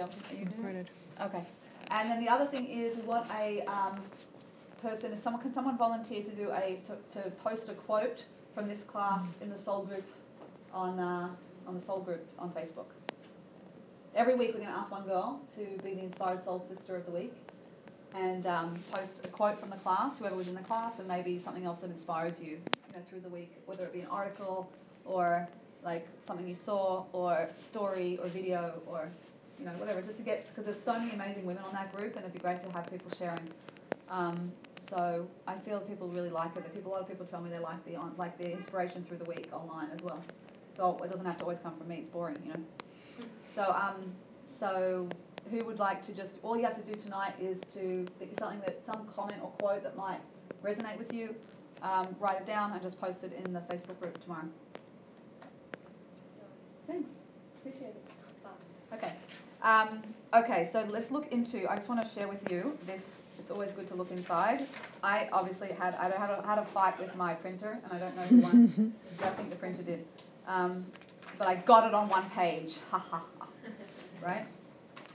Else? Are you doing it? Printed. Okay. And then the other thing is we want a um, person, if someone, can someone volunteer to do a, to, to post a quote from this class in the Soul group on, uh, on the Soul group on Facebook? Every week we're going to ask one girl to be the Inspired Soul Sister of the Week and um, post a quote from the class, whoever was in the class, and maybe something else that inspires you, you know, through the week, whether it be an article or like something you saw or story or video or you know whatever, just to get because there's so many amazing women on that group, and it'd be great to have people sharing. Um, so I feel people really like it. But people, a lot of people tell me they like the on, like the inspiration through the week online as well. So it doesn't have to always come from me. It's boring, you know. So um, so who would like to just all you have to do tonight is to think something that some comment or quote that might resonate with you. Um, write it down and just post it in the Facebook group tomorrow. Thanks. Appreciate it. Okay. Um, okay, so let's look into, I just want to share with you this, it's always good to look inside. I obviously had, I had a, had a fight with my printer, and I don't know who won. I think the printer did. Um, but I got it on one page. Ha ha ha. Right?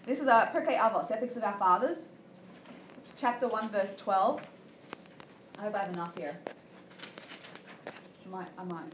This is a Pirkei Avos, Ethics of Our Fathers, chapter 1, verse 12. I hope I have enough here. I might, I might.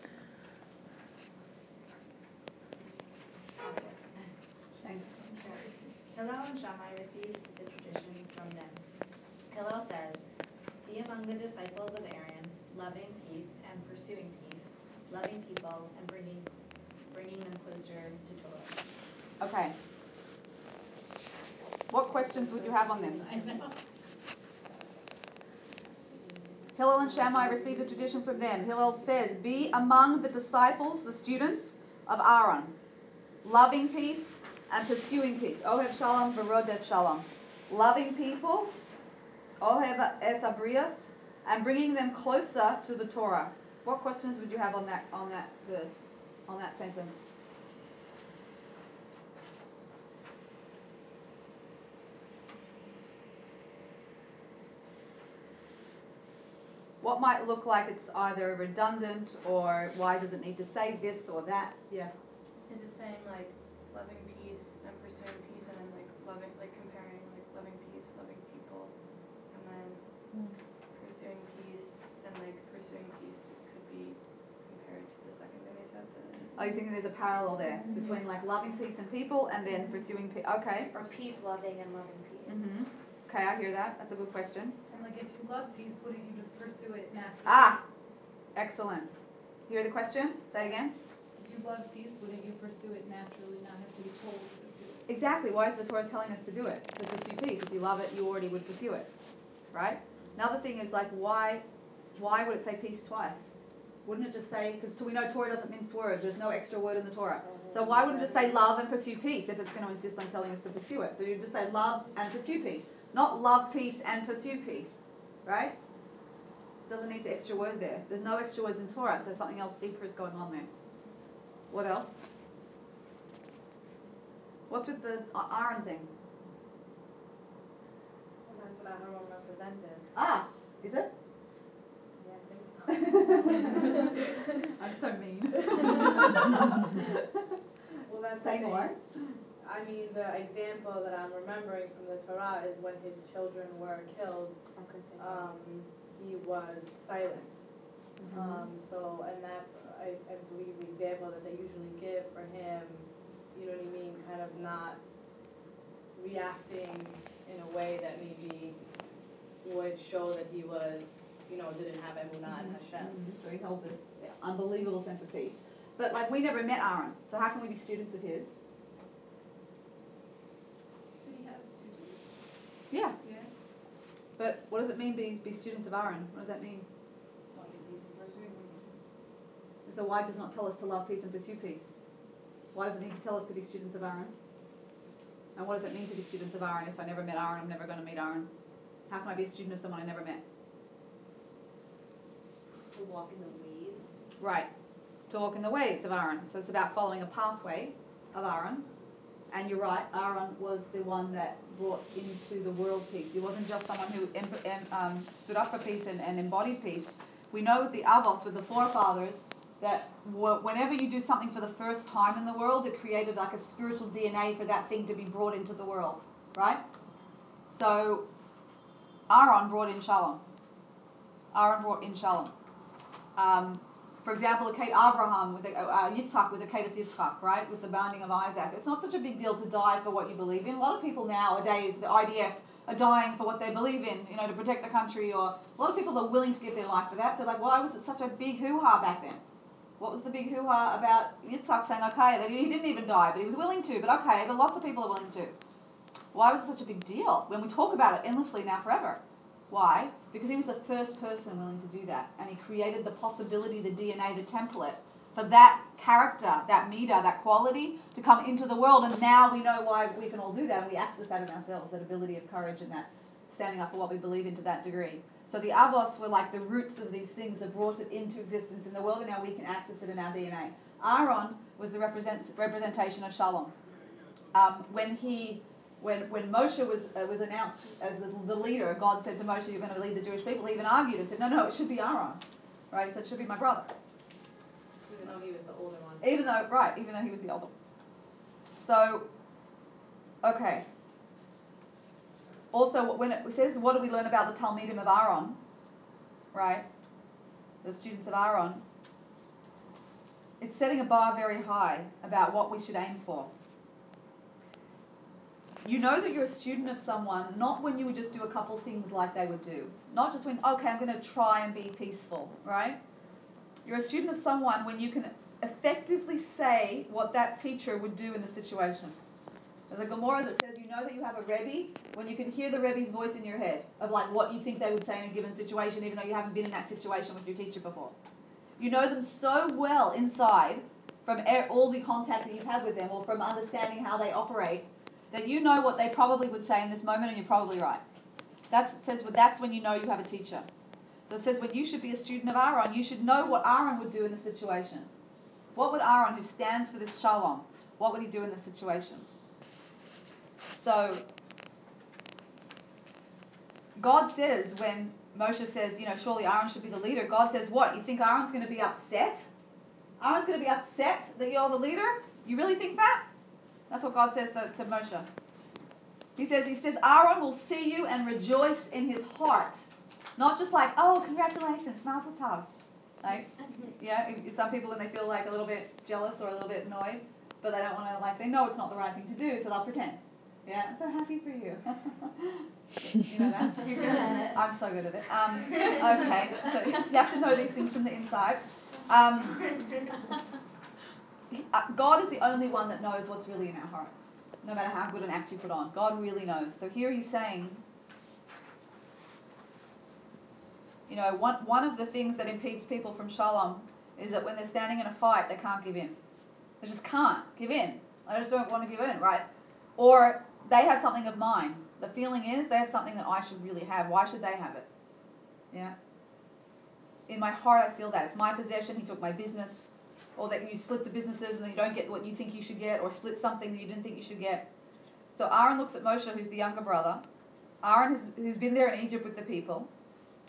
And Shammai received the tradition from them. Hillel says, Be among the disciples, the students of Aaron, loving peace and pursuing peace. Ohev shalom v'rodev shalom. Loving people, ohev es and bringing them closer to the Torah. What questions would you have on that on that verse, on that sentence? What might look like it's either redundant or why does it need to say this or that? Yeah. Is it saying like loving peace and pursuing peace and then like loving, like comparing like loving peace, loving people, and then pursuing peace and like pursuing peace could be compared to the second thing they said. The, Are you thinking there's a parallel there between like loving peace and people and then pursuing peace? Okay. Or peace loving and loving peace. hmm Okay, I hear that. That's a good question. Like, if you love peace, wouldn't you just pursue it naturally? Ah, excellent. Hear the question? Say again. If you love peace, wouldn't you pursue it naturally, not have to be told to do it? Exactly. Why is the Torah telling us to do it? To pursue peace. If you love it, you already would pursue it, right? Another thing is like, why, why would it say peace twice? Wouldn't it just say? Because we know Torah doesn't mince words. There's no extra word in the Torah. So why wouldn't it just say love and pursue peace if it's going to insist on telling us to pursue it? So you just say love and pursue peace, not love peace and pursue peace, right? Doesn't need the extra word there. There's no extra words in Torah, so something else deeper is going on there. What else? What's with the Aaron thing? That's what Aaron represented. Ah, is it? Yeah, I think I'm so mean. Well, that's Say more. I mean, the example that I'm remembering from the Torah is when his children were killed, um, he was silent. Mm-hmm. Um, so, and that's, I, I believe the example that they usually give for him, you know what I mean, kind of not reacting in a way that maybe would show that he was, you know, didn't have emunah in Hashem. Mhm. So he held this unbelievable sense of peace. But like we never met Aaron, so how can we be students of his? Did he have students? Yeah. Yeah. But what does it mean be be students of Aaron? What does that mean? So why does it not tell us to love peace and pursue peace? Why does it need to tell us to be students of Aaron? And what does it mean to be students of Aaron if I never met Aaron, I'm never going to meet Aaron? How can I be a student of someone I never met? To walk in the ways. Right. To walk in the ways of Aaron. So it's about following a pathway of Aaron. And you're right, Aaron was the one that brought into the world peace. He wasn't just someone who um, stood up for peace and, and embodied peace. We know with the Avos, with the forefathers, that wh- whenever you do something for the first time in the world, it created like a spiritual DNA for that thing to be brought into the world, right? So Aaron brought in shalom. Aaron brought in shalom. Um, for example, a Kate Abraham with the, uh, Yitzhak with the Kedah Yitzhak, right, with the bounding of Isaac. It's not such a big deal to die for what you believe in. A lot of people nowadays, the IDF, are dying for what they believe in, you know, to protect the country, or a lot of people are willing to give their life for that. So, like, why was it such a big hoo-ha back then? What was the big hoo-ha about Yitzhak saying, okay, that he didn't even die, but he was willing to, but okay, but lots of people are willing to. Why was it such a big deal when we talk about it endlessly now forever? Why? Because he was the first person willing to do that. And he created the possibility, the DNA, the template for that character, that meter, that quality to come into the world. And now we know why we can all do that and we access that in ourselves, that ability of courage and that standing up for what we believe in to that degree. So the Avos were like the roots of these things that brought it into existence in the world, and now we can access it in our DNA. Aaron was the represent, representation of Shalom. Um, when he when, when Moshe was, uh, was announced as the, the leader, God said to Moshe, You're going to lead the Jewish people. He even argued and said, No, no, it should be Aaron. Right? He said, It should be my brother. Even though he was the older one. Even though, right, even though he was the older. One. So, okay. Also, when it says, What do we learn about the Talmidim of Aaron? Right? The students of Aaron. It's setting a bar very high about what we should aim for. You know that you're a student of someone not when you would just do a couple things like they would do. Not just when, okay, I'm going to try and be peaceful, right? You're a student of someone when you can effectively say what that teacher would do in the situation. There's a Gemara that says you know that you have a Rebbe when you can hear the Rebbe's voice in your head of like what you think they would say in a given situation, even though you haven't been in that situation with your teacher before. You know them so well inside from all the contact that you've had with them or from understanding how they operate that you know what they probably would say in this moment and you're probably right. That's, it says well, that's when you know you have a teacher. So it says when you should be a student of Aaron, you should know what Aaron would do in the situation. What would Aaron, who stands for this shalom, what would he do in this situation? So God says when Moshe says, you know, surely Aaron should be the leader, God says, what? You think Aaron's going to be upset? Aaron's going to be upset that you're the leader? You really think that? That's what God says to, Moshe. He says, he says, Aaron will see you and rejoice in his heart. Not just like, oh, congratulations, mazel tov. Like, yeah, some people when they feel like a little bit jealous or a little bit annoyed, but they don't want to like, they know it's not the right thing to do, so they'll pretend. Yeah, I'm so happy for you. you know that? You're good at it. I'm so good at it. Um, okay, so you have to know these things from the inside. Um, Uh, God is the only one that knows what's really in our hearts, no matter how good an act you put on. God really knows. So here he's saying, you know, one, one of the things that impedes people from shalom is that when they're standing in a fight, they can't give in. They just can't give in. I just don't want to give in, right? Or they have something of mine. The feeling is they have something that I should really have. Why should they have it? Yeah. In my heart, I feel that it's my possession. He took my business, or that you split the businesses and you don't get what you think you should get, or split something that you didn't think you should get. So Aaron looks at Moshe, who's the younger brother. Aaron, has, who's been there in Egypt with the people,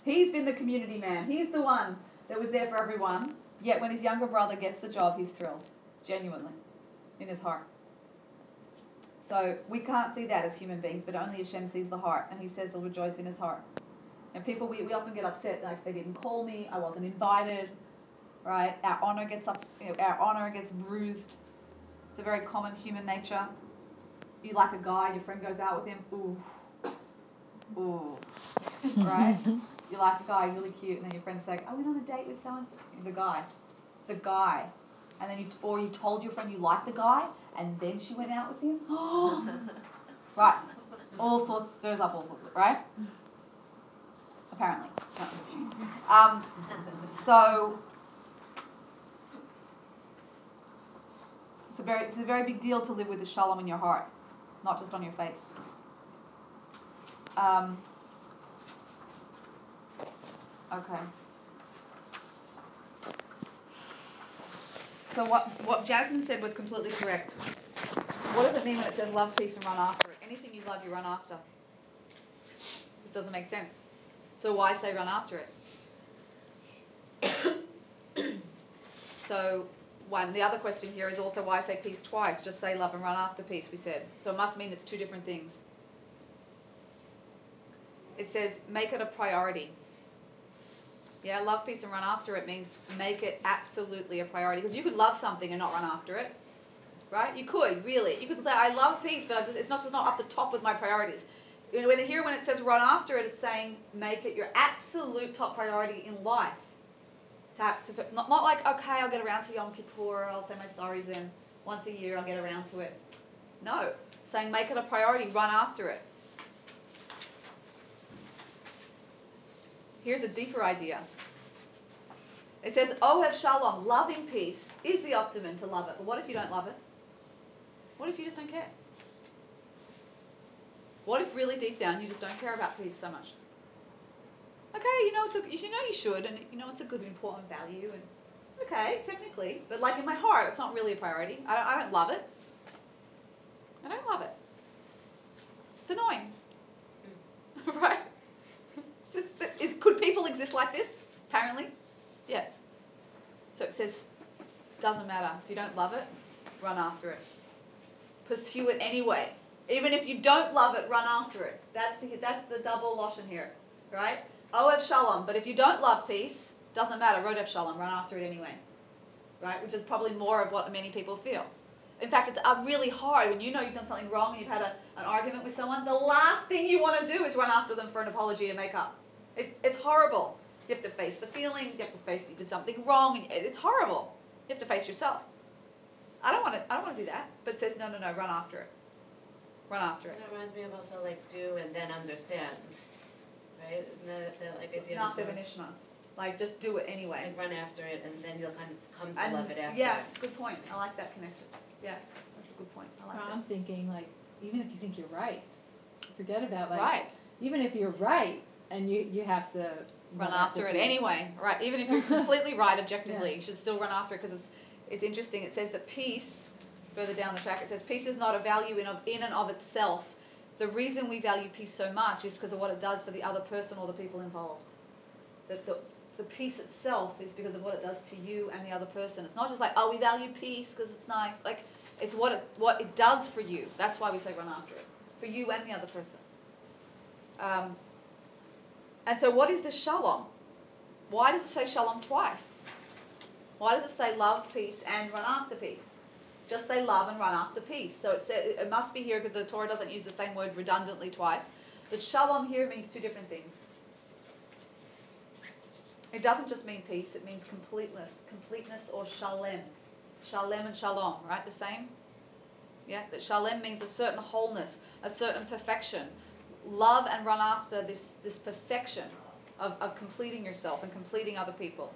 he's been the community man. He's the one that was there for everyone. Yet when his younger brother gets the job, he's thrilled, genuinely, in his heart. So we can't see that as human beings, but only Hashem sees the heart, and He says he'll rejoice in His heart. And people, we, we often get upset, like they didn't call me, I wasn't invited, right? Our honor gets up, you know, our honor gets bruised. It's a very common human nature. You like a guy, your friend goes out with him, ooh, ooh, right? You like a guy, really cute, and then your friend's like, I went on a date with someone, the guy, the guy, and then you t- or you told your friend you liked the guy, and then she went out with him. right, all sorts stirs up all sorts, right? Apparently, um, so very, it's a very big deal to live with the shalom in your heart, not just on your face. Um, okay. So what, what Jasmine said was completely correct. What does it mean when it says love, peace, and run after it? Anything you love, you run after. This doesn't make sense. So why say run after it? so one, the other question here is also why say peace twice? Just say love and run after peace, we said. So it must mean it's two different things. It says make it a priority. Yeah, love, peace, and run after it means make it absolutely a priority. Because you could love something and not run after it, right? You could really. You could say, "I love peace," but just, it's not just not up the top with my priorities. When here, when it says run after it, it's saying make it your absolute top priority in life. Have, to not, not like okay, I'll get around to Yom Kippur. I'll say my sorries in once a year. I'll get around to it. No, saying make it a priority. Run after it. Here's a deeper idea. It says, Ohev Shalom, loving peace, is the optimum to love it. But what if you don't love it? What if you just don't care? What if really deep down you just don't care about peace so much? Okay, you know it's a, you know you should, and you know it's a good, important value, and okay, technically, but like in my heart, it's not really a priority. I don't, I don't love it. I don't love it. It's annoying, mm. right? Just, is, could people exist like this? Apparently, yeah. So it says, doesn't matter. If you don't love it, run after it. Pursue it anyway. Even if you don't love it, run after it. That's the, that's the double loshon here, right? Ohev shalom. But if you don't love peace, doesn't matter. Rodef shalom. Run after it anyway, right? Which is probably more of what many people feel. In fact, it's uh, really hard when you know you've done something wrong and you've had a, an argument with someone. The last thing you want to do is run after them for an apology to make up. It's, it's horrible. You have to face the feelings. You have to face you did something wrong. And it's horrible. You have to face yourself. I don't want to. I don't want to do that. But says no, no, no. Run after it. Run after it. That reminds me of also like do and then understand, right? Isn't that, that like idea? Na'aseh V'nishma. Like just do it anyway. And run after it and then you'll kind of come to And love it after. yeah, good point. I like that connection. Yeah, that's a good point. I like I'm thinking like, even if you think you're right, forget about that. like, Right. even if you're right and you, you have to. Run after it anyway. Right. Even if you're completely right objectively, Yeah. you should still run after it because it's it's interesting. It says that peace. Further down the track, it says peace is not a value in of in and of itself. The reason we value peace so much is because of what it does for the other person or the people involved. That the the peace itself is because of what it does to you and the other person. It's not just like, oh, we value peace because it's nice. Like, it's what it, what it does for you. That's why we say run after it. For you and the other person. Um, and so, what is the shalom? Why does it say shalom twice? Why does it say love, peace, and run after peace? Just say love and run after peace. So it, it must be here because the Torah doesn't use the same word redundantly twice. But shalom here means two different things. It doesn't just mean peace, it means completeness. Completeness or shalem. Shalem and shalom, right? The same? Yeah, that shalem means a certain wholeness, a certain perfection. Love and run after this, this perfection of, of completing yourself and completing other people.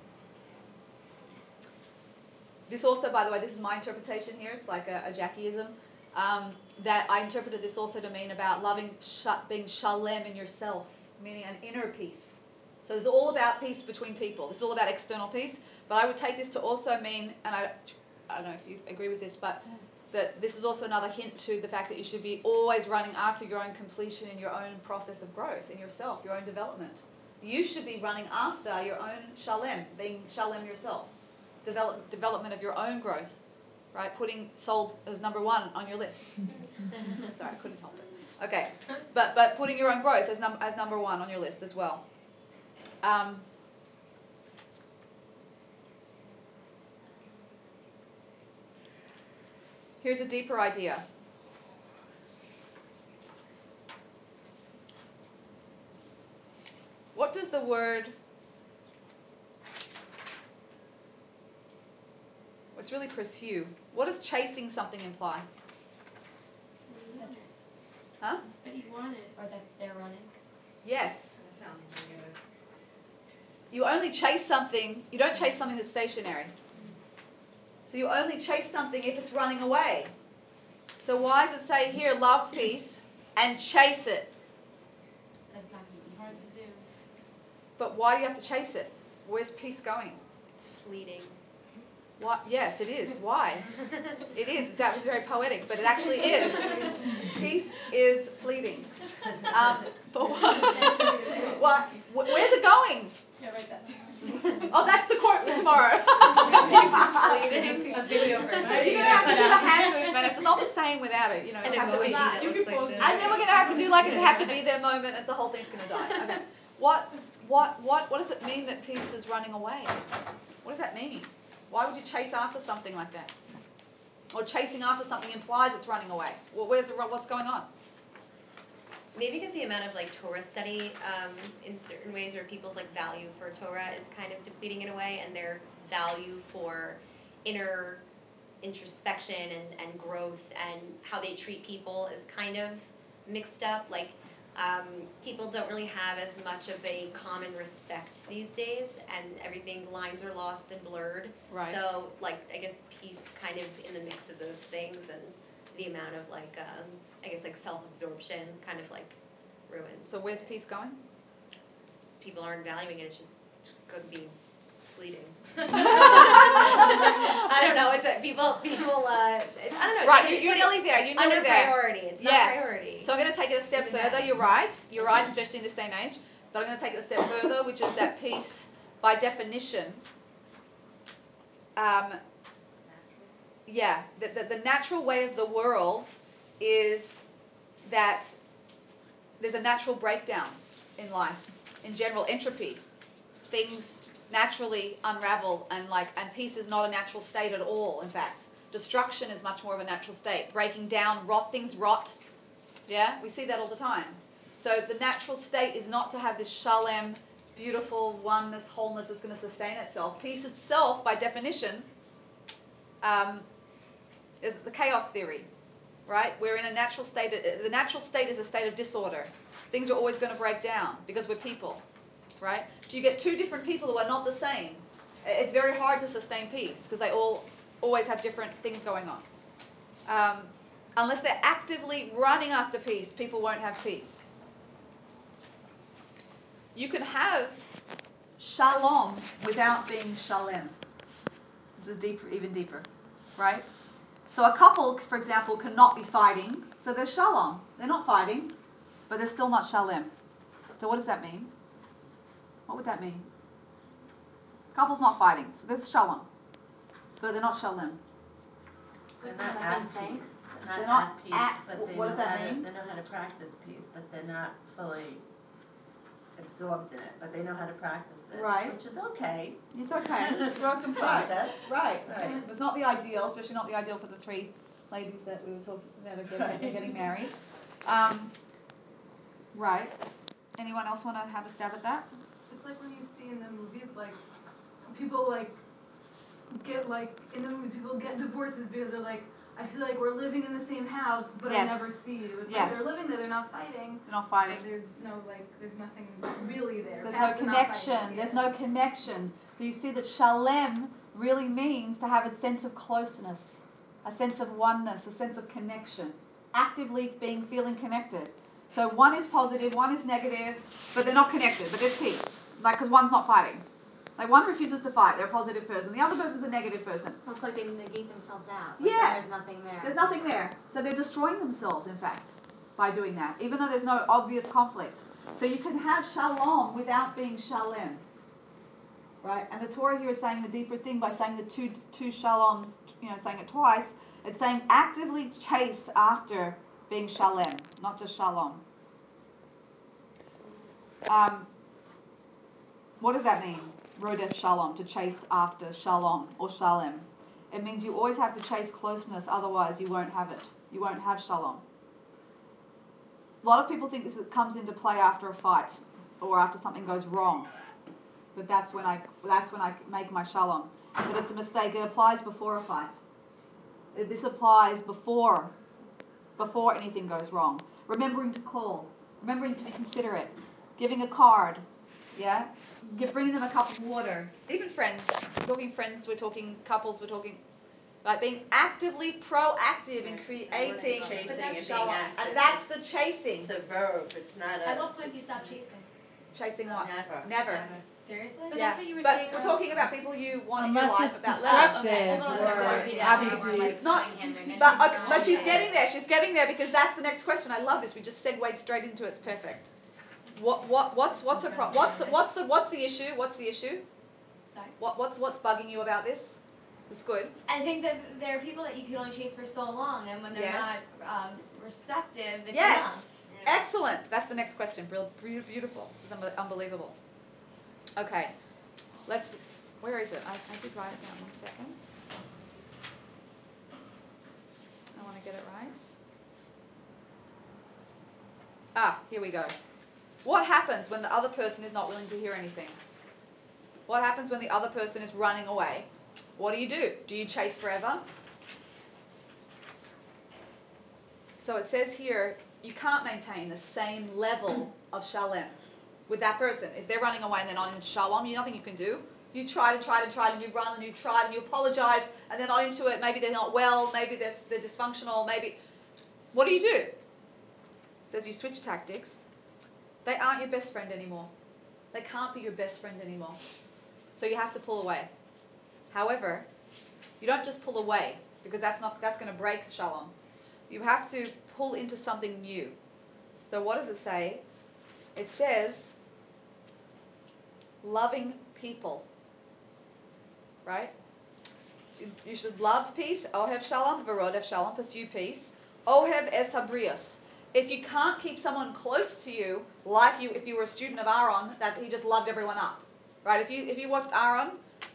This also, by the way, this is my interpretation here. It's like a, a Jackieism. Um, that I interpreted this also to mean about loving, sh- being shalem in yourself, meaning an inner peace. So it's all about peace between people. It's all about external peace. But I would take this to also mean, and I, I don't know if you agree with this, but that this is also another hint to the fact that you should be always running after your own completion in your own process of growth in yourself, your own development. You should be running after your own shalem, being shalem yourself, develop, development of your own growth, right? Putting Soul as number one on your list. Sorry, I couldn't help it. Okay, but but putting your own growth as num- as number one on your list as well. Um, here's a deeper idea. What does the word What's really pursue? What does chasing something imply? Huh? But you want it. Or that they're running. Yes. That sounds weird. You only chase something, you don't chase something that's stationary. So you only chase something if it's running away. So why does it say here, love peace and chase it? That's not easy. Hard to do. But why do you have to chase it? Where's peace going? It's fleeting. What? Yes, it is. Why? It is. That was very poetic, but it actually is. Peace is fleeting. Um, but what, what? wh- Where's it going? Yeah, write that. Oh, that's the quote for tomorrow. Fleeting, a video version. You're gonna have to do the hand movement. It's not the same without it. You know, An have to be. emoji that You looks can like. And then we're gonna have to do like a have to be there moment. It's the whole thing's gonna die. Okay. What? What? What? What does it mean that peace is running away? What does that mean? Why would you chase after something like that? Or chasing after something implies it's running away. Well, where's the what's going on? Maybe because the amount of like Torah study um, in certain ways, where people's like value for Torah is kind of depleting in a way, and their value for inner introspection and, and growth and how they treat people is kind of mixed up. Like um, people don't really have as much of a common respect these days, and everything lines are lost and blurred. Right. So like I guess peace kind of in the mix of those things and the amount of like um, I guess like self-absorption kind of like ruins. So where's peace going? People aren't valuing it. It's just could be I don't know. It's a, people people. Uh, it's, I don't know. Right. You, put it there. You're under there. priority. It's Yeah. not priority. So I'm going to take it a step further. You're right. You're right, especially in this day and age. But I'm going to take it a step further, which is that peace, by definition, um, yeah, the, the, the natural way of the world is that there's a natural breakdown in life, in general, entropy. Things naturally unravel, and like, and peace is not a natural state at all. In fact, destruction is much more of a natural state. Breaking down, rot things rot. Yeah, we see that all the time. So the natural state is not to have this shalem, beautiful oneness, wholeness that's going to sustain itself. Peace itself, by definition, um, is the chaos theory, right? We're in a natural state. The natural state is a state of disorder. Things are always going to break down because we're people, right? Do you get two different people who are not the same? It's very hard to sustain peace because they all always have different things going on. Um, unless they're actively running after peace, people won't have peace. You can have shalom without being shalem. The deeper, even deeper, right? So a couple, for example, cannot be fighting, so they're shalom. They're not fighting, but they're still not shalem. So what does that mean? What would that mean? Couple's not fighting, so they're shalom, but they're not shalem. They're not at peace, they're They're not at peace, at- but they what know does that how to, mean? they know how to practice peace, but they're not fully absorbed in it, but they know how to practice it. Right. Which is okay. It's okay. It's a work in. Process. Right. Right. It's not the ideal, especially not the ideal for the three ladies that we were talking that are getting, getting married. Um, right. Anyone else want to have a stab at that? Like when you see in the movies, like, people like, get like, in the movies, people get divorces because they're like, I feel like we're living in the same house, but Yes. I never see you. It's Yes. like they're living there, they're not fighting. They're not fighting. There's no like, there's nothing really there. There's no past the not fighting. connection. There's Yeah. no connection. So you see that shalem really means to have a sense of closeness, a sense of oneness, a sense of connection, actively being feeling connected. So one is positive, one is negative, but they're not connected. But peace, like because one's not fighting. Like one refuses to fight, they're a positive person. The other person's a negative person. Almost like they negate themselves out. Like Yeah. There's nothing there. There's nothing there. So they're destroying themselves, in fact, by doing that, even though there's no obvious conflict. So you can have shalom without being shalem. Right? And the Torah here is saying the deeper thing by saying the two two shaloms, you know, saying it twice. It's saying actively chase after being shalem, not just shalom. Um, what does that mean? Rodef shalom, to chase after shalom or shalem. It means you always have to chase closeness, otherwise you won't have it. You won't have shalom. A lot of people think this comes into play after a fight or after something goes wrong. But that's when I that's when I make my shalom. But it's a mistake. It applies before a fight. This applies before before anything goes wrong. Remembering to call, remembering to be considerate, giving a card, yeah, Give, bringing them a cup of water. Even friends. We're talking friends. We're talking couples. We're talking like being actively proactive in creating Chasing and being shalom. active. And that's the chasing. It's a verb, it's not a. At what point do you stop chasing? Chasing what? Never. Never. Seriously? But Yeah, that's what you were but saying we're earlier. talking about people you want in your Unless life it's about love. destructive Well, or yeah, obviously. like Not- sign handwritten. Uh, but, okay, but she's getting there, she's getting there because that's the next question. I love this. We just segued straight into it. It's perfect. What, what, what's, what's a pro- what's the, what's the, what's the issue? What's the issue? Sorry? What, what's, what's bugging you about this? It's good. I think that there are people that you can only chase for so long, and when they're Yes. not um, receptive, it's Yes. enough. Excellent. That's the next question. Real, beautiful. This is unbe- unbelievable. Okay. Let's. Where is it? I, I did write it down. One second. I want to get it right. Ah, here we go. What happens when the other person is not willing to hear anything? What happens when the other person is running away? What do you do? Do you chase forever? So it says here, you can't maintain the same level of shalom with that person. If they're running away and they're not in shalom, you nothing you can do. You try and try and try and you run and you try and you apologize and they're not into it. Maybe they're not well. Maybe they're, they're dysfunctional. Maybe. What do you do? It says you switch tactics. They aren't your best friend anymore. They can't be your best friend anymore. So you have to pull away. However, you don't just pull away because that's not that's going to break shalom. You have to pull into something new. So what does it say? It says loving people. Right? You- should love peace, ohev shalom, verodev shalom, pursue peace. Ohev es habrios. If you can't keep someone close to you, like you, if you were a student of Aaron, that he just loved everyone up, right? If you if you watched Aaron,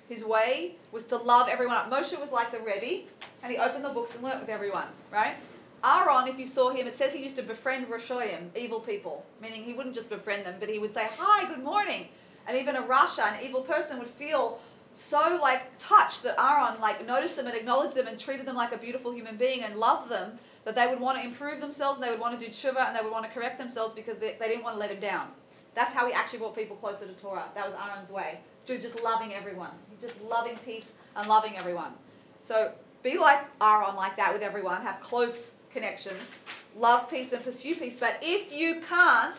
his way was to love everyone up. Moshe was like the Rebbe, and he opened the books and learnt with everyone, right? Aaron, if you saw him, it says he used to befriend Rashoyim, evil people, meaning he wouldn't just befriend them, but he would say, "Hi, good morning," and even a Rasha, an evil person, would feel so like touched that Aaron like noticed them and acknowledged them and treated them like a beautiful human being and loved them that they would want to improve themselves and they would want to do tshuva and they would want to correct themselves because they, they didn't want to let him down. That's how he actually brought people closer to Torah. That was Aaron's way through just loving everyone, just loving peace and loving everyone. So be like Aaron, like that with everyone. Have close connections, love peace and pursue peace. But if you can't,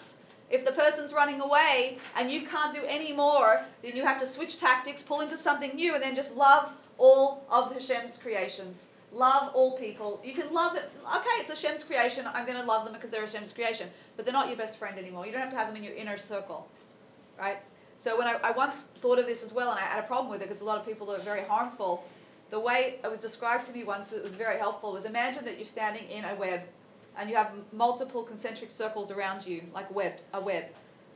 if the person's running away and you can't do any more, then you have to switch tactics, pull into something new, and then just love all of Hashem's creations. Love all people. You can love it. Okay, it's Hashem's creation. I'm going to love them because they're Hashem's creation. But they're not your best friend anymore. You don't have to have them in your inner circle, right? So when I, I once thought of this as well, and I had a problem with it because a lot of people are very harmful. The way it was described to me once, it was very helpful. Was imagine that you're standing in a web, and you have multiple concentric circles around you, like webs, a web,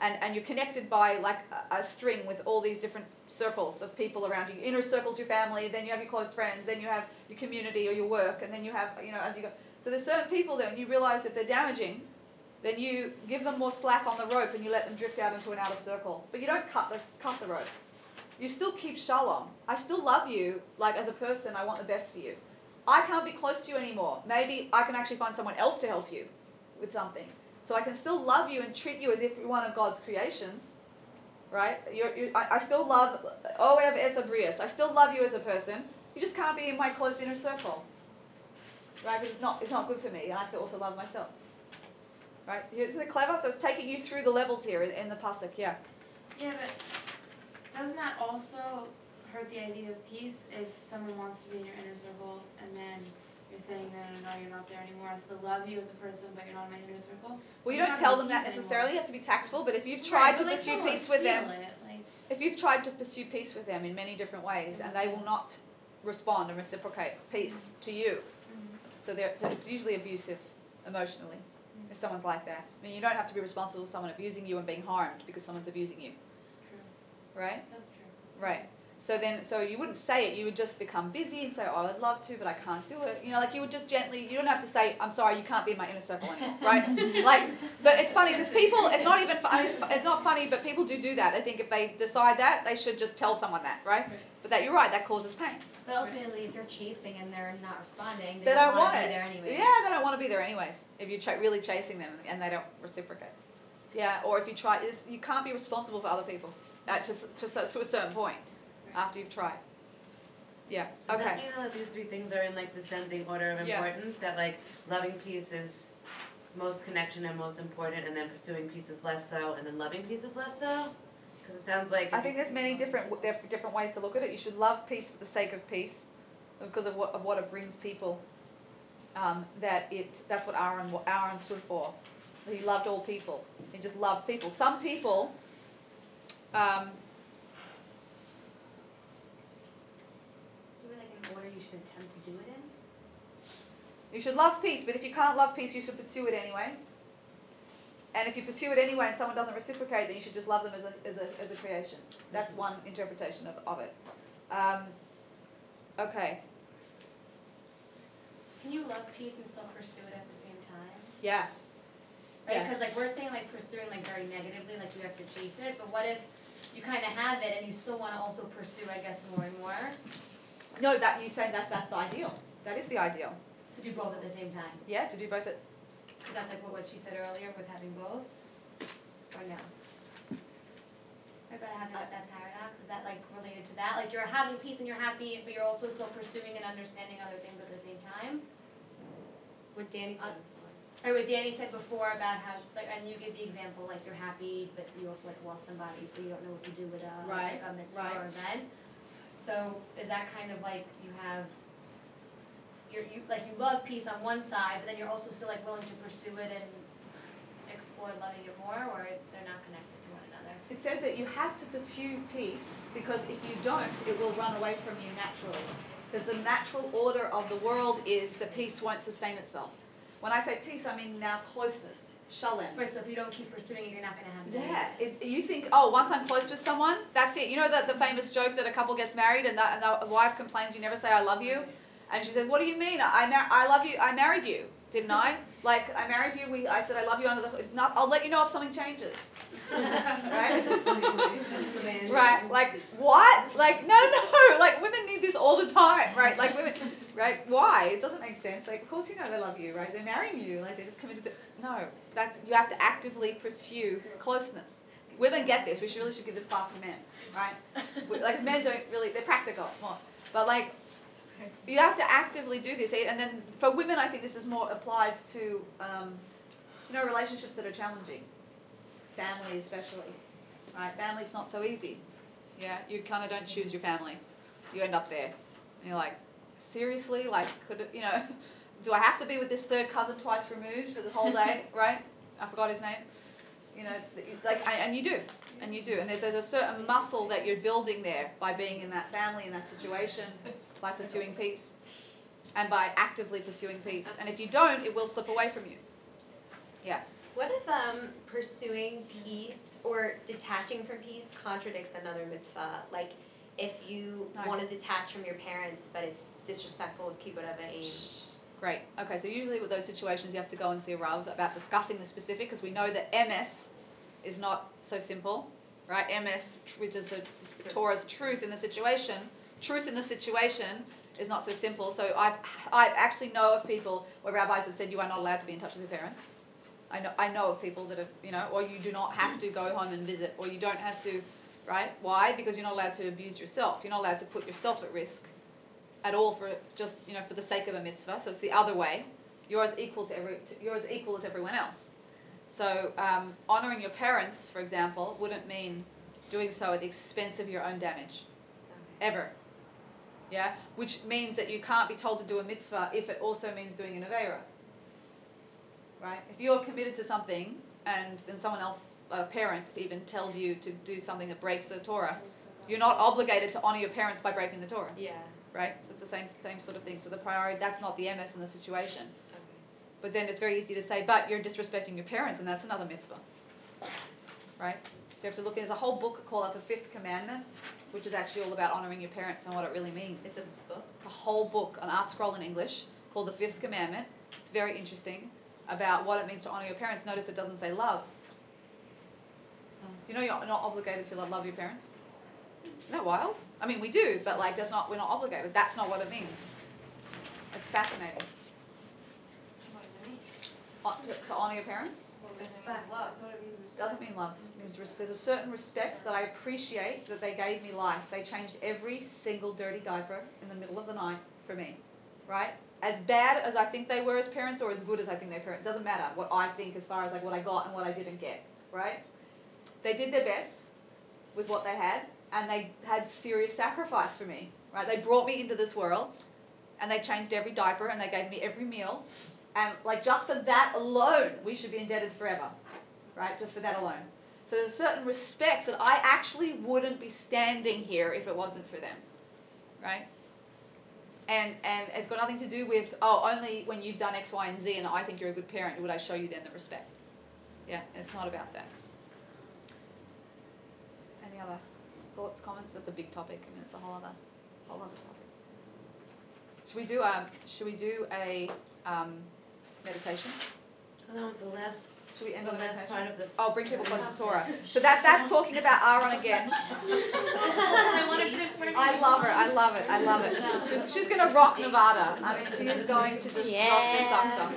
and and you're connected by like a, a string with all these different circles of people around you. Inner circles, your family, then you have your close friends, then you have your community or your work, and then you have you know as you go. So there's certain people there, and you realize that they're damaging. Then you give them more slack on the rope, and you let them drift out into an outer circle. But you don't cut the cut the rope. You still keep shalom. I still love you, like as a person. I want the best for you. I can't be close to you anymore. Maybe I can actually find someone else to help you with something. So I can still love you and treat you as if you're one of God's creations, right? You're, you I, I still love oh, Ohev es habrios. I still love you as a person. You just can't be in my close inner circle, right? Because it's not it's not good for me. I have to also love myself, right? Isn't it clever? So it's taking you through the levels here in, in the pasuk. Yeah. Yeah, but doesn't that also hurt the idea of peace if someone wants to be in your inner circle and then you're saying, no, no, no, you're not there anymore. I still love you as a person, but you're not in my inner circle. Well, you don't tell them that necessarily. You anymore. have to be tactful. But if you've tried but, to pursue peace with them, it, like- if you've tried to pursue peace with them in many different ways and they will not respond and reciprocate peace mm-hmm. to you, mm-hmm. so they're, so it's usually abusive emotionally mm-hmm. if someone's like that. I mean, you don't have to be responsible for someone abusing you and being harmed because someone's abusing you, True, right? that's true. Right. So then, so you wouldn't say it. You would just become busy and say, "Oh, I'd love to, but I can't do it." You know, like you would just gently. You don't have to say, "I'm sorry, you can't be in my inner circle anymore," right? like, but it's funny because people. It's not even. fu- I mean, it's, it's not funny, but people do do that. I think if they decide that, they should just tell someone that, right? But that you're right. That causes pain. But ultimately, if you're chasing and they're not responding, They they, don't don't want want to be there anyway. Yeah, they don't want to be there anyways. If you're ch- really chasing them and they don't reciprocate. Yeah, or if you try, you can't be responsible for other people uh, to, to, to a certain point after you've tried. Yeah, But okay. You know that these three things are in like descending order of Yeah. importance, that like loving peace is most connection and most important, and then pursuing peace is less so, and then loving peace is less so? Cause it sounds like. I if think you- there's many different, w- there are different ways to look at it. You should love peace for the sake of peace, because of what, of what it brings people. Um, that it, that's what Aaron, what Aaron stood for. He loved all people. He just loved people. Some people, um, Do it like in order you should attempt to do it in? you should love peace, but if you can't love peace, you should pursue it anyway. And if you pursue it anyway and someone doesn't reciprocate, then you should just love them as a, as a, as a creation. That's one interpretation of, of it. Um, okay, Can you love peace and still pursue it at the same time? yeah. Right, Yeah. because like we're saying like pursuing like very negatively, like you have to chase it, but what if you kind of have it and you still want to also pursue, I guess, more and more No, that you saying that that's the ideal. That is the ideal. to do both at the same time? Yeah, to do both at Is that like what, what she said earlier with having both? Or no? About having that, that paradox, is that like related to that? Like you're having peace and you're happy, but you're also still pursuing and understanding other things at the same time? What Danny uh, said. Or what Danny said before about how, like, and you give the example, like you're happy, but you also like lost somebody, so you don't know what to do with a, Right, like a mitzvah right. or event. So is that kind of like you have, you're, you, like you love peace on one side, but then you're also still like willing to pursue it and explore loving it more, or they're not connected to one another? It says that you have to pursue peace because if you don't, it will run away from you naturally. Because the natural order of the world is the peace won't sustain itself. When I say peace, I mean now closeness, shalom. Right, so if you don't keep pursuing it, you're not gonna have it. Yeah, it, you think, oh, once I'm close with someone, that's it. You know the, the famous joke that a couple gets married and the, and the wife complains, you never say I love you? And she says, what do you mean? I, mar- I love you, I married you, didn't I? Like, I married you, we, I said I love you under the, not, I'll let you know if something changes. Right? Right, like, what? Like, no, no, like, women need this all the time, right? Like, women, right? Why? It doesn't make sense. Like, of course you know they love you, right? They're marrying you, like, they're just committed to, no. That's, you have to actively pursue closeness. Women get this, we should really should give this class to men, right? Like, men don't really, they're practical more. But, like, you have to actively do this. And then for women, I think this is more applies to, um, you know, relationships that are challenging. Family especially, right? Family's not so easy. Yeah, you kind of don't choose your family. You end up there. And you're like, seriously? Like, could it, you know, do I have to be with this third cousin twice removed for the whole day, right? I forgot his name. You know, like, and and you do, and you do. And there's, there's a certain muscle that you're building there by being in that family, in that situation, by pursuing peace, and by actively pursuing peace. And if you don't, it will slip away from you. Yeah. What if um, pursuing peace or detaching from peace contradicts another mitzvah? Like if you Nice. want to detach from your parents, but it's disrespectful with kibbud em. Great. Okay, so usually with those situations, you have to go and see a Rav about discussing the specific because we know that emes is not so simple, right? emes, which is the Torah's truth in the situation, truth in the situation is not so simple. So I've, I actually know of people where rabbis have said you are not allowed to be in touch with your parents. I know, I know of people that have, you know, or you do not have to go home and visit, or you don't have to, right? Why? Because you're not allowed to abuse yourself. You're not allowed to put yourself at risk at all for just you know for the sake of a mitzvah. So it's the other way. You're as equal to every. You're as equal as everyone else. So um, honoring your parents, for example, wouldn't mean doing so at the expense of your own damage, ever. Yeah, which means that you can't be told to do a mitzvah if it also means doing an avera. Right? If you're committed to something and then someone else, a parent even, tells you to do something that breaks the Torah, you're not obligated to honor your parents by breaking the Torah Yeah. right? So it's the same same sort of thing. So the priority that's not the emes in the situation. Okay. But then it's very easy to say, but you're disrespecting your parents, and that's another mitzvah, right? So you have to look. There's a whole book called The Fifth Commandment, which is actually all about honoring your parents and what it really means. It's a book. It's a whole book, an ArtScroll in English called The Fifth Commandment. It's very interesting about what it means to honor your parents. Notice it doesn't say love. Do you know you're not obligated to love your parents? Isn't that wild? I mean, we do, but like, that's not. We're not obligated. That's not what it means. It's fascinating. Uh, to, to honor your parents. Respect. Doesn't mean love. It means res- there's a certain respect that I appreciate that they gave me life. They changed every single dirty diaper in the middle of the night for me, right? As bad as I think they were as parents, or as good as I think they parent, doesn't matter what I think as far as like what I got and what I didn't get, right? They did their best with what they had, and they had serious sacrifice for me, right? They brought me into this world, and they changed every diaper, and they gave me every meal, and like just for that alone, we should be indebted forever, right? Just for that alone. So there's a certain respect that I actually wouldn't be standing here if it wasn't for them, right? And and it's got nothing to do with oh only when you've done X, Y, and Z and I think you're a good parent would I show you then the respect. Yeah, it's not about that. Any other thoughts, comments? That's a big topic. I mean, it's a whole other whole other topic. Should we do um should we do a um meditation? No, the last, Should we end the on a last meditation? part of the. Oh, bring people closer to Torah. So that that's talking about Aaron again. I want to Christmas. I love her. I love it. I love it. She's, she's gonna rock Nevada. I mean, she is going to just rock this Yeah. up.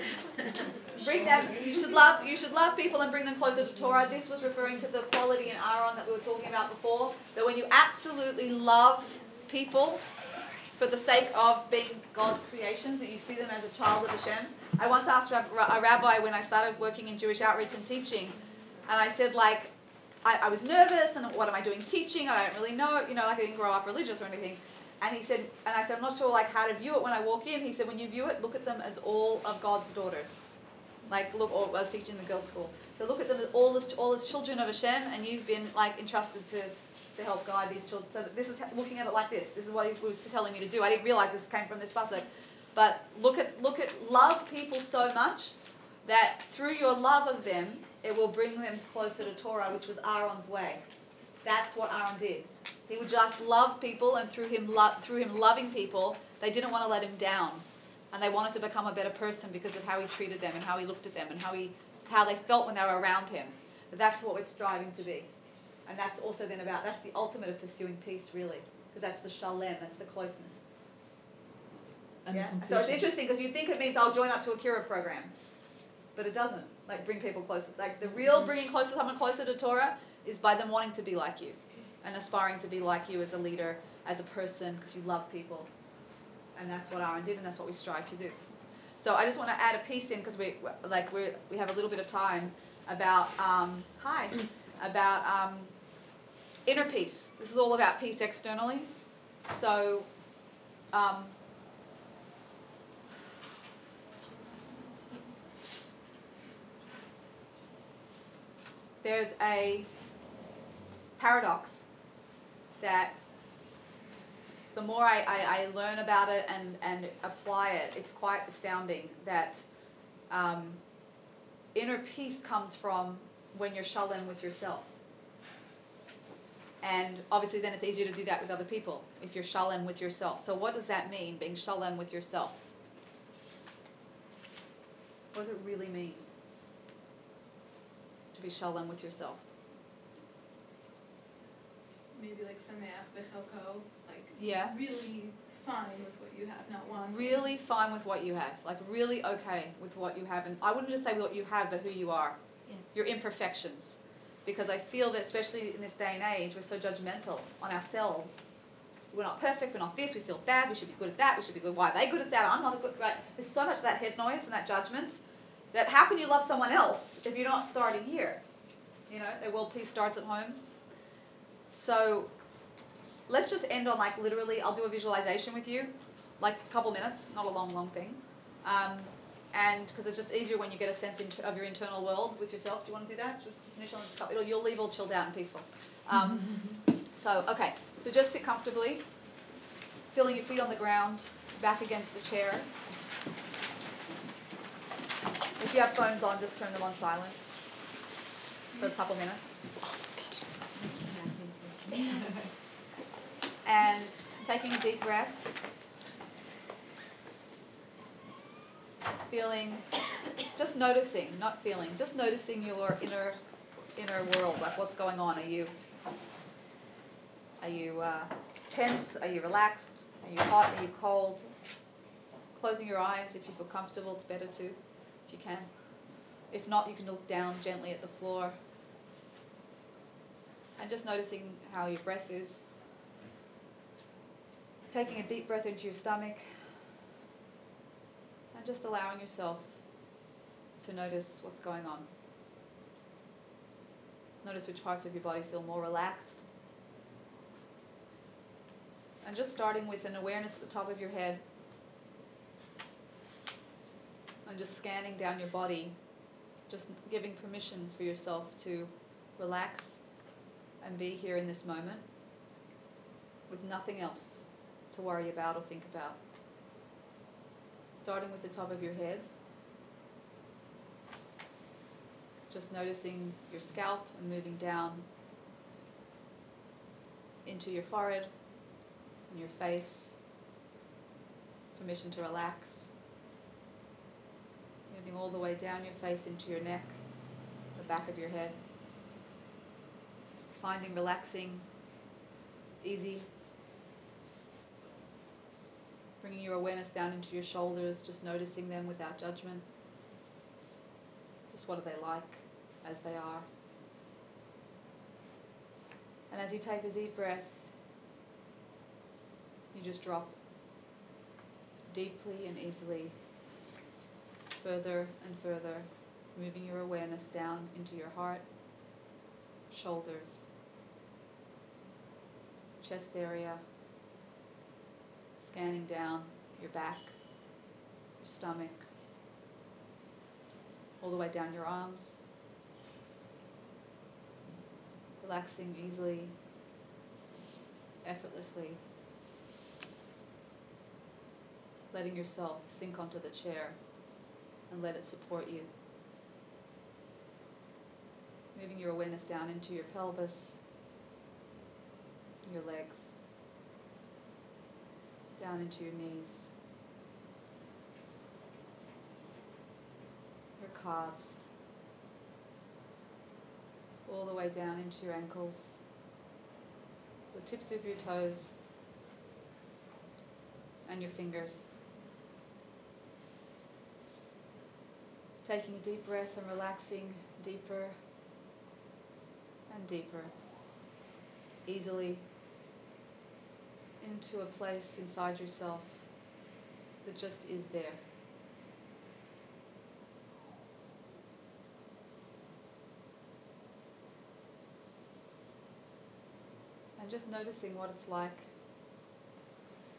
Bring them. You should love. You should love people and bring them closer to Torah. This was referring to the quality in Aaron that we were talking about before. That when you absolutely love people for the sake of being God's creations, that you see them as a child of Hashem. I once asked a rabbi when I started working in Jewish outreach and teaching, and I said like, I, I was nervous and what am I doing teaching? I don't really know, you know, like I didn't grow up religious or anything. And he said, and I said, I'm not sure like how to view it when I walk in. He said, when you view it, look at them as all of God's daughters. Like look, or I was teaching in the girls' school. So look at them as all as all as children of Hashem, and you've been like entrusted to to help guide these children. So this is looking at it like this. This is what he was telling me to do. I didn't realize this came from this pasuk. But look at look at love people so much that through your love of them, it will bring them closer to Torah, which was Aaron's way. That's what Aaron did. He would just love people, and through him lo- through him loving people, they didn't want to let him down, and they wanted to become a better person because of how he treated them and how he looked at them and how he how they felt when they were around him. That's what we're striving to be, and that's also then about that's the ultimate of pursuing peace, really, because that's the shalem, that's the closeness. And Yeah. So it's interesting because you think it means I'll join up to a kiruv program, but it doesn't. Like bring people closer. Like the real bringing closer someone closer to Torah is by them wanting to be like you, and aspiring to be like you as a leader, as a person, because you love people, and that's what Aaron did, and that's what we strive to do. So I just want to add a piece in because we like we we have a little bit of time about um, hi about um, inner peace. This is all about peace externally. So. Um, there's a paradox that the more I, I, I learn about it and, and apply it, it's quite astounding that um, inner peace comes from when you're shalom with yourself. And obviously, then it's easier to do that with other people if you're shalom with yourself. So, what does that mean, being shalom with yourself? What does it really mean to be shalom with yourself? Maybe like sameach v'chelko, like Yeah. really fine with what you have, not wanting. Really fine with what you have, like really okay with what you have, and I wouldn't just say what you have, but who you are, Yeah. your imperfections, because I feel that especially in this day and age, we're so judgmental on ourselves. We're not perfect. We're not this. We feel bad. We should be good at that. We should be good. Why are they good at that? I'm not a good. Right? There's so much of that head noise and that judgment. That how can you love someone else if you're not starting here? You know, the world peace starts at home. So let's just end on like literally i'll do a visualization with you like a couple minutes not a long long thing um, and because it's just easier when you get a sense in, of your internal world with yourself. Do you want to do that? Just finish on the top It'll, you'll leave all chilled out and peaceful. Um, so okay. So just sit comfortably. Feeling your feet on the ground back against the chair. If you have phones on just turn them on silent for a couple minutes. And taking a deep breath, feeling, just noticing, not feeling, just noticing your inner inner world, like what's going on. Are you are you uh, tense? Are you relaxed? Are you hot? Are you cold? Closing your eyes if you feel comfortable. It's better to, if you can. If not, you can look down gently at the floor. And just noticing how your breath is. Taking a deep breath into your stomach. And just allowing yourself to notice what's going on. Notice which parts of your body feel more relaxed. And just starting with an awareness at the top of your head. And just scanning down your body, just giving permission for yourself to relax and be here in this moment with nothing else to worry about or think about. Starting with the top of your head, just noticing your scalp and moving down into your forehead and your face. Permission to relax. Moving all the way down your face into your neck, the back of your head. Finding relaxing, easy. Bringing your awareness down into your shoulders, just noticing them without judgment. Just what are they like as they are. And as you take a deep breath, you just drop deeply and easily further and further, moving your awareness down into your heart, shoulders, chest area, scanning down your back, your stomach, all the way down your arms, relaxing easily, effortlessly, letting yourself sink onto the chair and let it support you. Moving your awareness down into your pelvis, your legs, down into your knees, your calves, all the way down into your ankles, the tips of your toes, and your fingers. Taking a deep breath and relaxing deeper and deeper, easily into a place inside yourself that just is there. And just noticing what it's like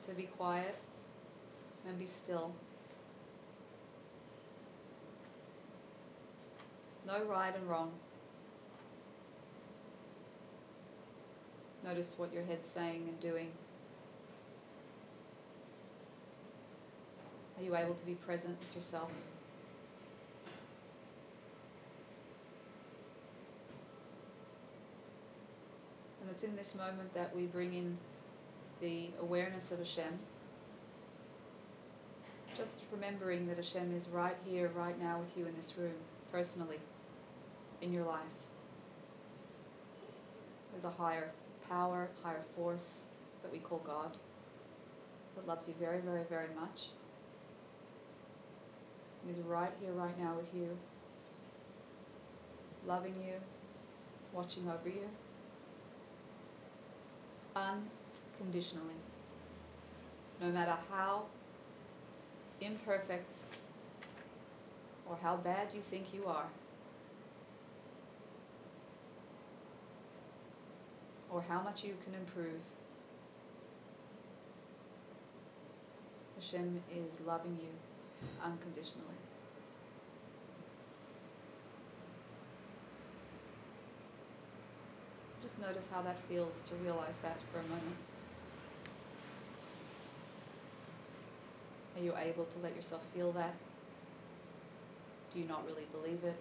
to be quiet and be still. No right and wrong. Notice what your head's saying and doing. Are you able to be present with yourself? And it's in this moment that we bring in the awareness of Hashem. Just remembering that Hashem is right here, right now with you in this room, personally, in your life. There's a higher power, higher force that we call God that loves you very, very, very much. He's right here, right now with you, loving you, watching over you, unconditionally. No matter how imperfect or how bad you think you are, or how much you can improve, Hashem is loving you unconditionally. Just notice how that feels to realize that for a moment. Are you able to let yourself feel that? Do you not really believe it?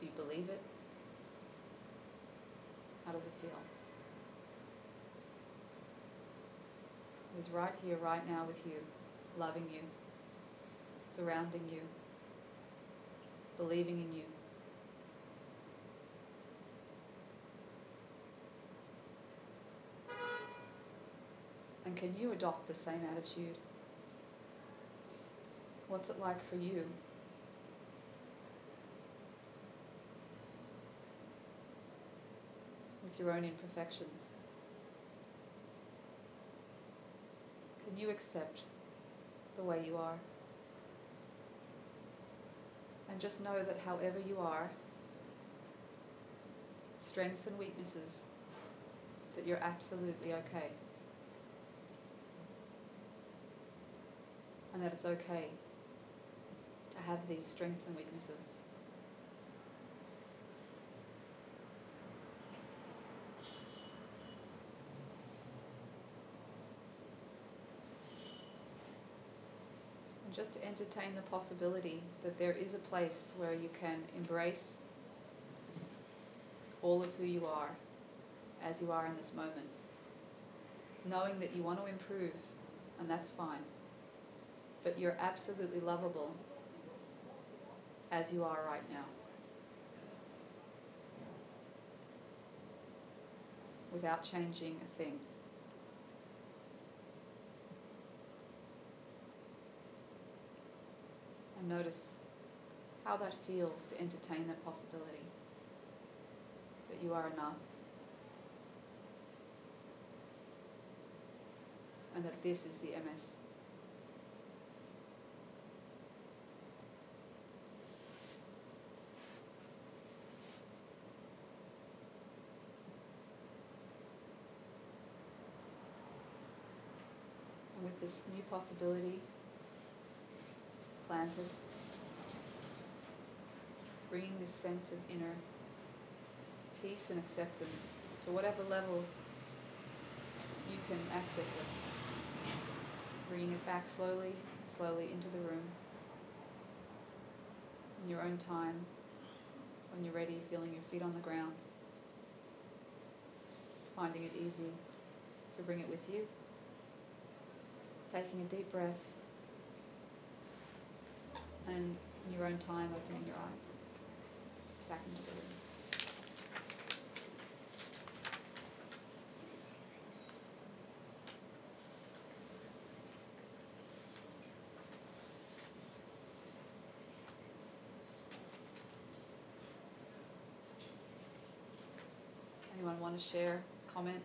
Do you believe it? How does it feel? He's right here, right now with you, loving you, surrounding you, believing in you. And can you adopt the same attitude? What's it like for you? With your own imperfections. Can you accept the way you are? And just know that however you are, strengths and weaknesses, that you're absolutely okay. And that it's okay to have these strengths and weaknesses. Just to entertain the possibility that there is a place where you can embrace all of who you are as you are in this moment. Knowing that you want to improve, and that's fine. But you're absolutely lovable as you are right now. Without changing a thing. And notice how that feels to entertain that possibility that you are enough. And that this is the emes. And with this new possibility planted, bringing this sense of inner peace and acceptance to whatever level you can access it. Bringing it back slowly, slowly into the room. In your own time, when you're ready, feeling your feet on the ground. Finding it easy to bring it with you. Taking a deep breath. And in your own time, opening your eyes back into the room. Anyone want to share, comment?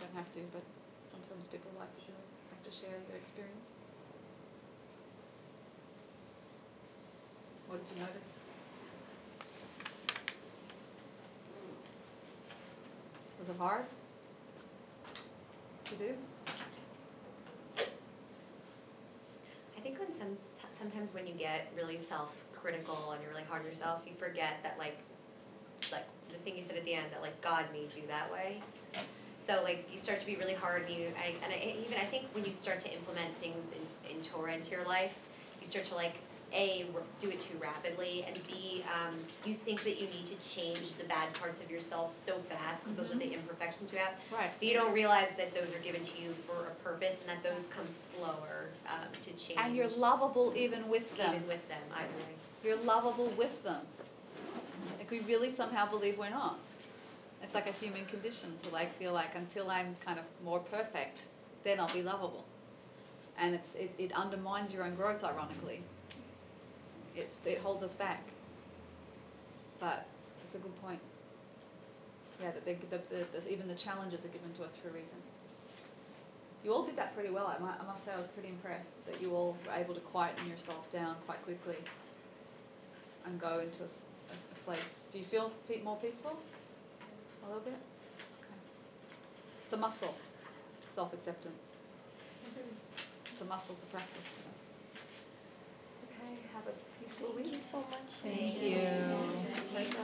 Don't have to, but sometimes people like to do it, like to share their experience. What did you notice? Was it hard to do? I think when some sometimes when you get really self-critical and you're really hard on yourself, you forget that like like the thing you said at the end that like God made you that way. So like you start to be really hard and you I, and I, even I think when you start to implement things in, in Torah into your life, you start to like a do it too rapidly and b um, you think that you need to change the bad parts of yourself so fast because those are the imperfections you have Right. but you don't realize that those are given to you for a purpose and that those come slower um, to change And you're lovable even with them. even with them I You're lovable with them. Like we really somehow believe we're not. It's like a human condition to like feel like until I'm kind of more perfect, then I'll be lovable. And it's it, it undermines your own growth ironically. It's it holds us back. But it's a good point. Yeah, that they, the, the, the, even the challenges are given to us for a reason. You all did that pretty well. I, might, I must say I was pretty impressed that you all were able to quieten yourself down quite quickly and go into a place. Do you feel more peaceful? A little bit? Okay. It's a muscle, self acceptance. It's mm-hmm. a muscle to practice have a beautiful week. Thank you so much. Thank, Thank you. you. Thank you.